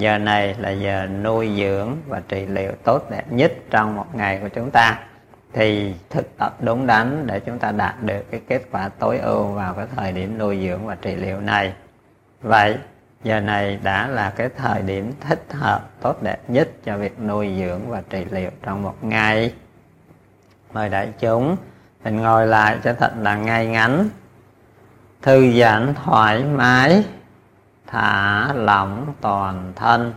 giờ này là giờ nuôi dưỡng và trị liệu tốt đẹp nhất trong một ngày của chúng ta. Thì thực tập đúng đắn để chúng ta đạt được cái kết quả tối ưu vào cái thời điểm nuôi dưỡng và trị liệu này. Vậy, giờ này đã là cái thời điểm thích hợp, tốt đẹp nhất cho việc nuôi dưỡng và trị liệu trong một ngày. Mời đại chúng, mình ngồi lại cho thật là ngay ngắn. Thư giãn thoải mái thả lỏng toàn thân.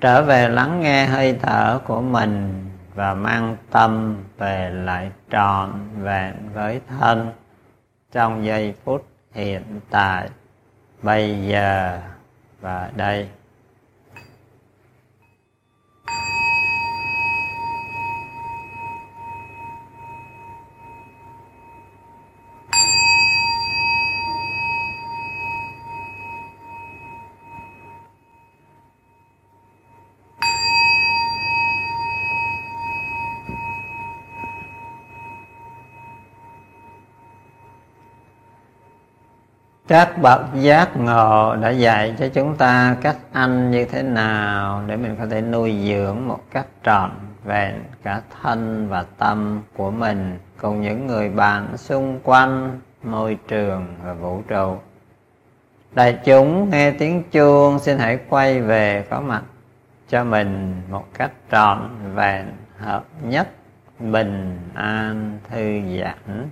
Trở về lắng nghe hơi thở của mình và mang tâm về lại trọn vẹn với thân trong giây phút hiện tại, bây giờ và đây. Các bậc giác ngộ đã dạy cho chúng ta cách ăn như thế nào để mình có thể nuôi dưỡng một cách trọn vẹn cả thân và tâm của mình, cùng những người bạn xung quanh, môi trường và vũ trụ. Đại chúng nghe tiếng chuông, xin hãy quay về có mặt cho mình một cách trọn vẹn, hợp nhất, bình an, thư giãn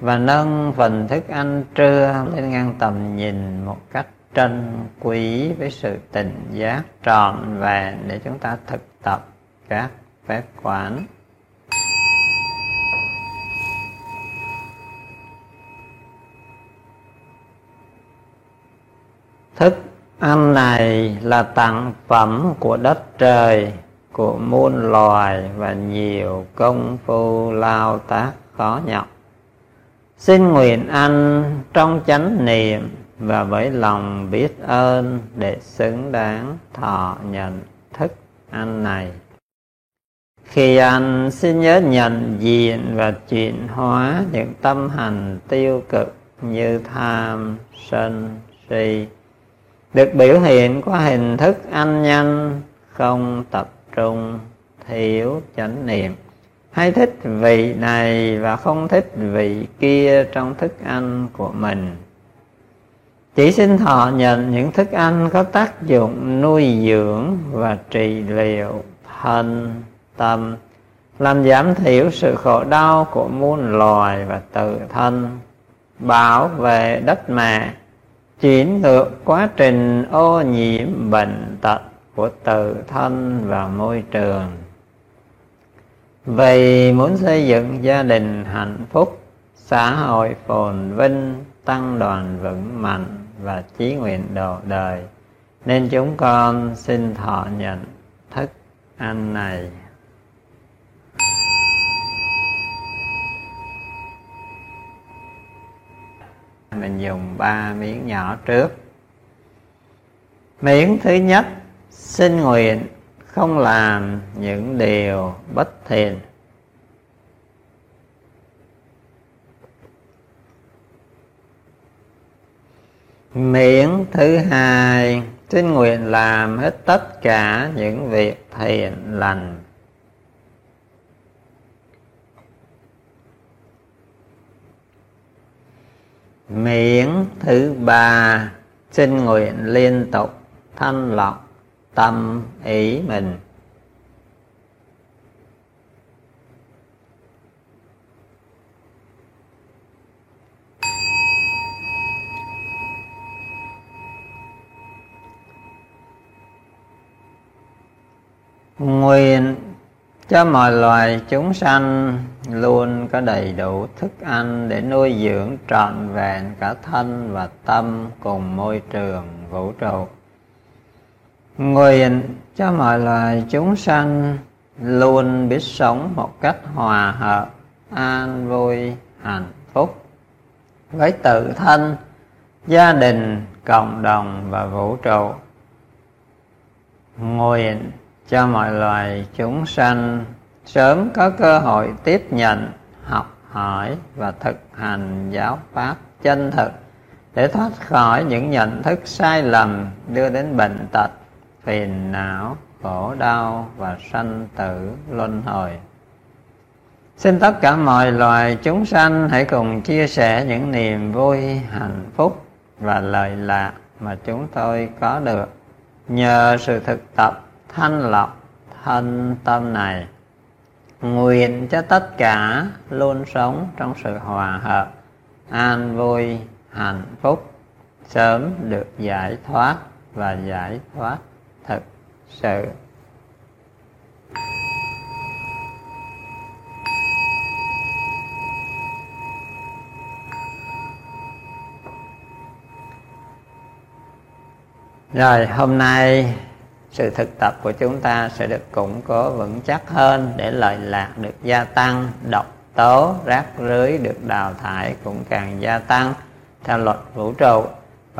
và nâng phần thức ăn trưa lên ngang tầm nhìn một cách trân quý với sự tỉnh giác trọn vẹn để chúng ta thực tập các phép quán. Thức ăn này là tặng phẩm của đất trời, của muôn loài và nhiều công phu lao tác khó nhọc xin nguyện anh trong chánh niệm và với lòng biết ơn để xứng đáng thọ nhận thức anh này. Khi anh xin nhớ nhận diện và chuyển hóa những tâm hành tiêu cực như tham, sân, si, được biểu hiện qua hình thức ăn nhanh không tập trung, thiếu chánh niệm hay thích vị này và không thích vị kia trong thức ăn của mình. Chỉ xin thọ nhận những thức ăn có tác dụng nuôi dưỡng và trị liệu thân tâm, làm giảm thiểu sự khổ đau của muôn loài và tự thân, bảo vệ đất mẹ, chuyển ngược quá trình ô nhiễm bệnh tật của tự thân và môi trường vì muốn xây dựng gia đình hạnh phúc, xã hội phồn vinh, tăng đoàn vững mạnh và chí nguyện độ đời, nên chúng con xin thọ nhận thức ăn này. Mình dùng ba miếng nhỏ trước. Miếng thứ nhất, xin nguyện không làm những điều bất thiện. Miệng thứ hai xin nguyện làm hết tất cả những việc thiện lành. Miệng thứ ba xin nguyện liên tục thanh lọc tâm ý mình. Nguyện cho mọi loài chúng sanh luôn có đầy đủ thức ăn để nuôi dưỡng trọn vẹn cả thân và tâm cùng môi trường vũ trụ nguyện cho mọi loài chúng sanh luôn biết sống một cách hòa hợp, an vui, hạnh phúc. Với tự thân, gia đình, cộng đồng và vũ trụ. Nguyện cho mọi loài chúng sanh sớm có cơ hội tiếp nhận, học hỏi và thực hành giáo pháp chân thực để thoát khỏi những nhận thức sai lầm đưa đến bệnh tật phiền não, khổ đau và sanh tử luân hồi. Xin tất cả mọi loài chúng sanh hãy cùng chia sẻ những niềm vui, hạnh phúc và lợi lạc mà chúng tôi có được nhờ sự thực tập thanh lọc thân tâm này, nguyện cho tất cả luôn sống trong sự hòa hợp, an vui, hạnh phúc, sớm được giải thoát và giải thoát thật sự. Rồi, hôm nay sự thực tập của chúng ta sẽ được củng cố vững chắc hơn để lợi lạc được gia tăng, độc tố, rác rưới được đào thải cũng càng gia tăng. Theo luật vũ trụ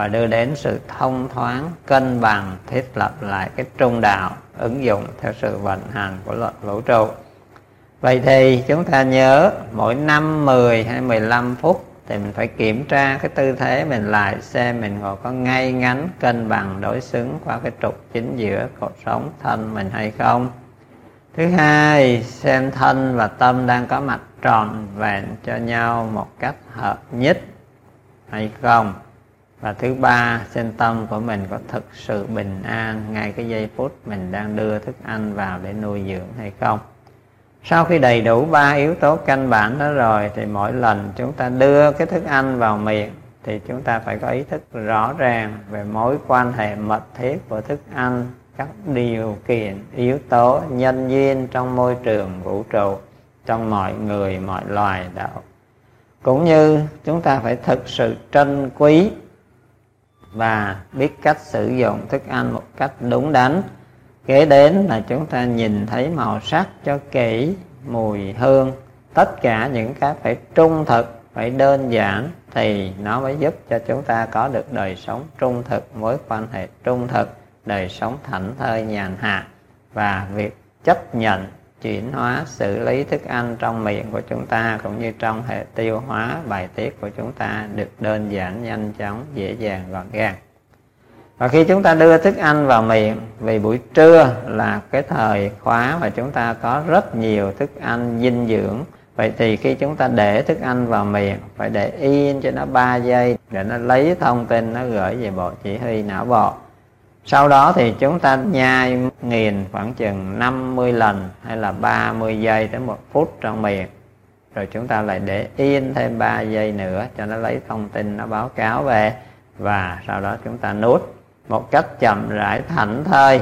và đưa đến sự thông thoáng, cân bằng, thiết lập lại cái trung đạo, ứng dụng theo sự vận hành của luật vũ trụ. Vậy thì chúng ta nhớ, mỗi năm 10 hay 15 phút thì mình phải kiểm tra cái tư thế mình lại, xem mình ngồi có ngay ngắn, cân bằng, đối xứng qua cái trục chính giữa cột sống thân mình hay không. Thứ hai, xem thân và tâm đang có mặt tròn vẹn cho nhau một cách hợp nhất hay không và thứ ba, trên tâm của mình có thực sự bình an, ngay cái giây phút mình đang đưa thức ăn vào để nuôi dưỡng hay không. Sau khi đầy đủ ba yếu tố căn bản đó rồi, thì mỗi lần chúng ta đưa cái thức ăn vào miệng, thì chúng ta phải có ý thức rõ ràng về mối quan hệ mật thiết của thức ăn, các điều kiện, yếu tố nhân duyên trong môi trường, vũ trụ, trong mọi người, mọi loài đạo. Cũng như chúng ta phải thực sự trân quý và biết cách sử dụng thức ăn một cách đúng đắn. Kế đến là chúng ta nhìn thấy màu sắc cho kỹ, mùi hương. Tất cả những cái phải trung thực, phải đơn giản thì nó mới giúp cho chúng ta có được đời sống trung thực, mối quan hệ trung thực, đời sống thảnh thơi nhàn hạ. Và việc chấp nhận chuyển hóa, xử lý thức ăn trong miệng của chúng ta cũng như trong hệ tiêu hóa. Bài tiết của chúng ta được đơn giản, nhanh chóng, dễ dàng, gọn gàng. Và khi chúng ta đưa thức ăn vào miệng, vì buổi trưa là cái thời khóa mà chúng ta có rất nhiều thức ăn dinh dưỡng, vậy thì khi chúng ta để thức ăn vào miệng, phải để yên cho nó 3 giây để nó lấy thông tin, nó gửi về bộ chỉ huy não bộ sau đó thì chúng ta nhai nghiền khoảng chừng 50 lần hay là 30 giây tới một phút trong miệng. Rồi chúng ta lại để yên thêm 3 giây nữa cho nó lấy thông tin, nó báo cáo về. Và sau đó chúng ta nuốt một cách chậm rãi thảnh thơi.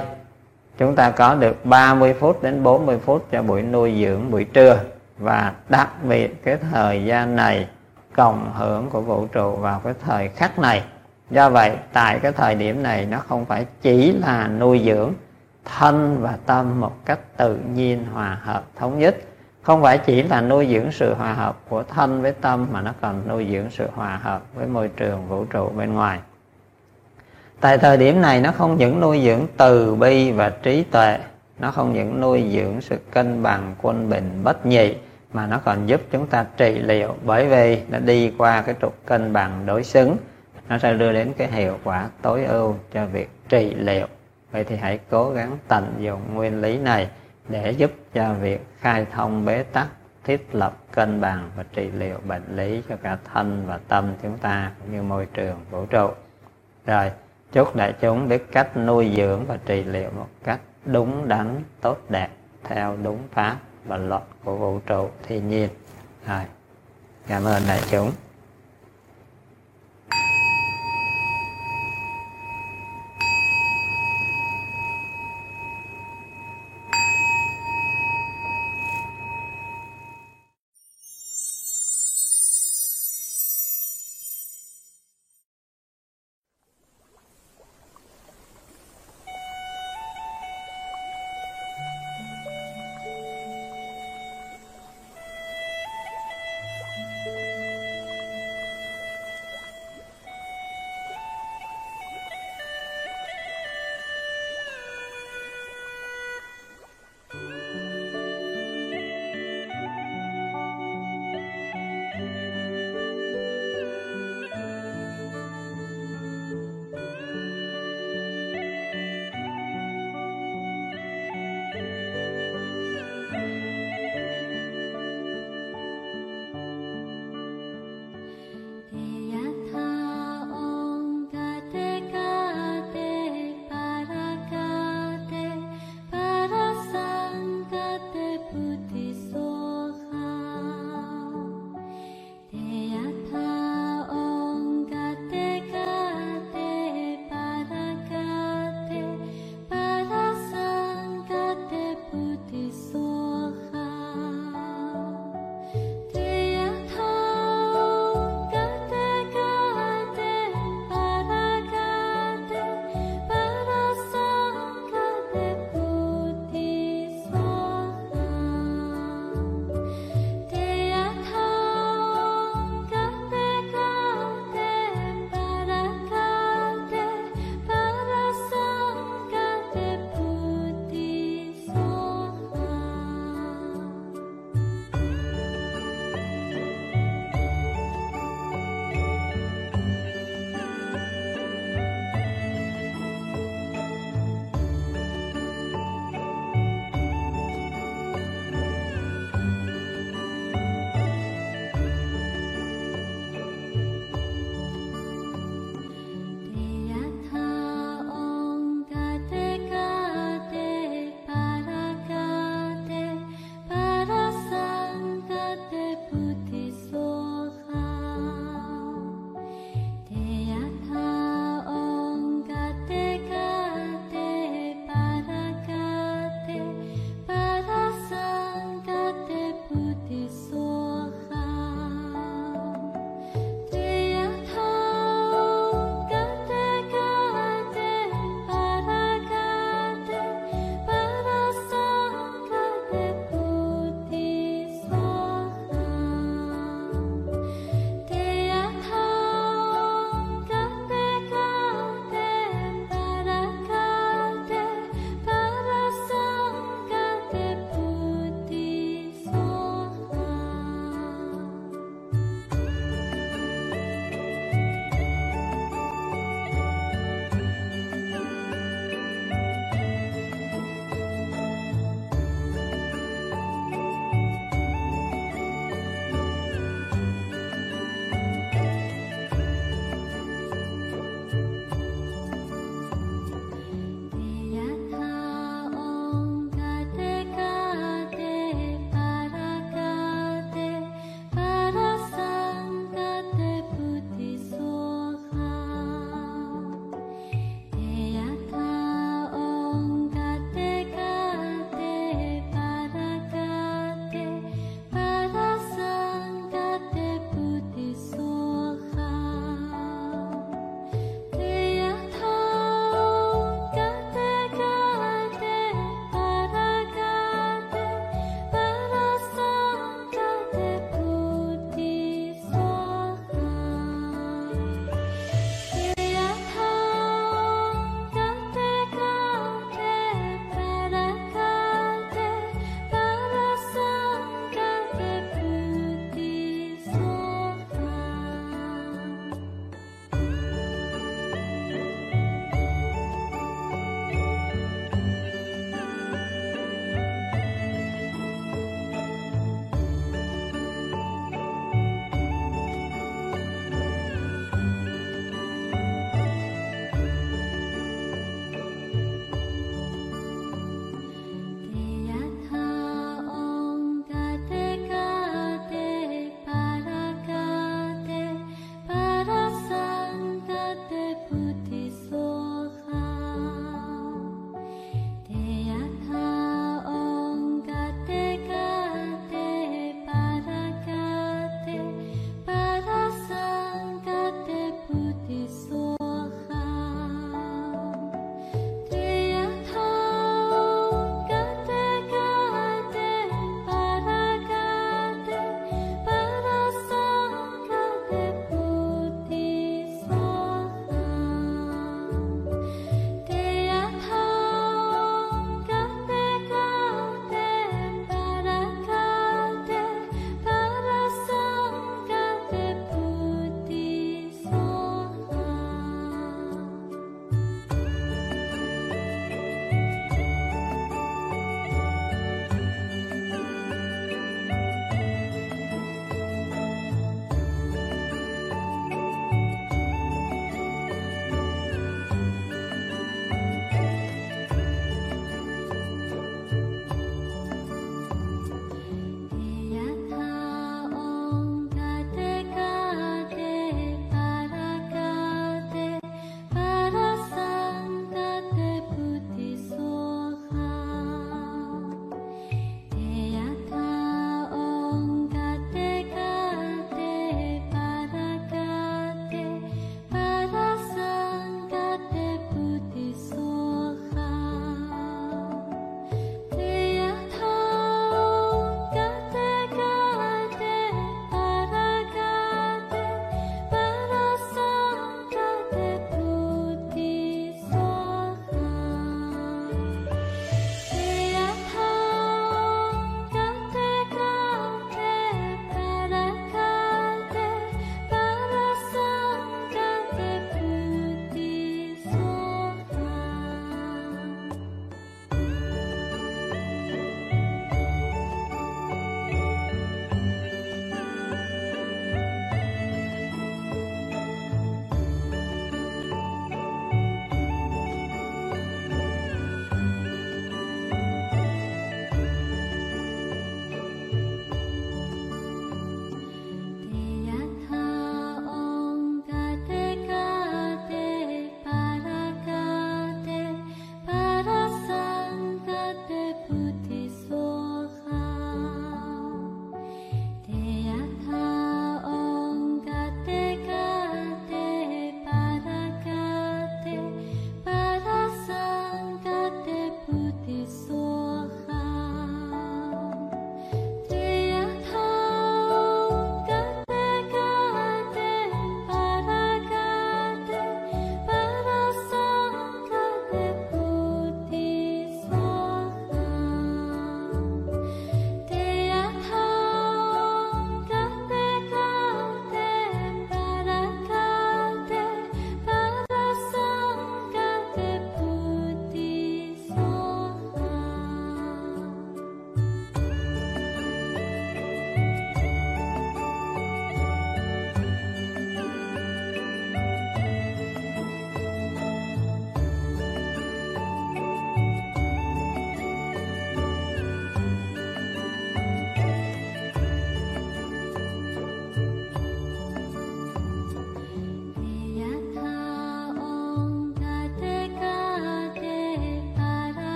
Chúng ta có được 30 phút đến 40 phút cho buổi nuôi dưỡng buổi trưa. Và đặc biệt cái thời gian này, cộng hưởng của vũ trụ vào cái thời khắc này do vậy, tại cái thời điểm này, nó không phải chỉ là nuôi dưỡng thân và tâm một cách tự nhiên hòa hợp, thống nhất. Không phải chỉ là nuôi dưỡng sự hòa hợp của thân với tâm mà nó còn nuôi dưỡng sự hòa hợp với môi trường vũ trụ bên ngoài. Tại thời điểm này, nó không những nuôi dưỡng từ bi và trí tuệ, nó không những nuôi dưỡng sự cân bằng, quân bình, bất nhị, mà nó còn giúp chúng ta trị liệu bởi vì nó đi qua cái trục cân bằng đối xứng nó sẽ đưa đến cái hiệu quả tối ưu cho việc trị liệu. Vậy thì hãy cố gắng tận dụng nguyên lý này để giúp cho việc khai thông bế tắc, thiết lập cân bằng và trị liệu bệnh lý cho cả thân và tâm chúng ta cũng như môi trường vũ trụ. Rồi, chúc đại chúng biết cách nuôi dưỡng và trị liệu một cách đúng đắn, tốt đẹp, theo đúng pháp và luật của vũ trụ thiên nhiên. Rồi, cảm ơn đại chúng.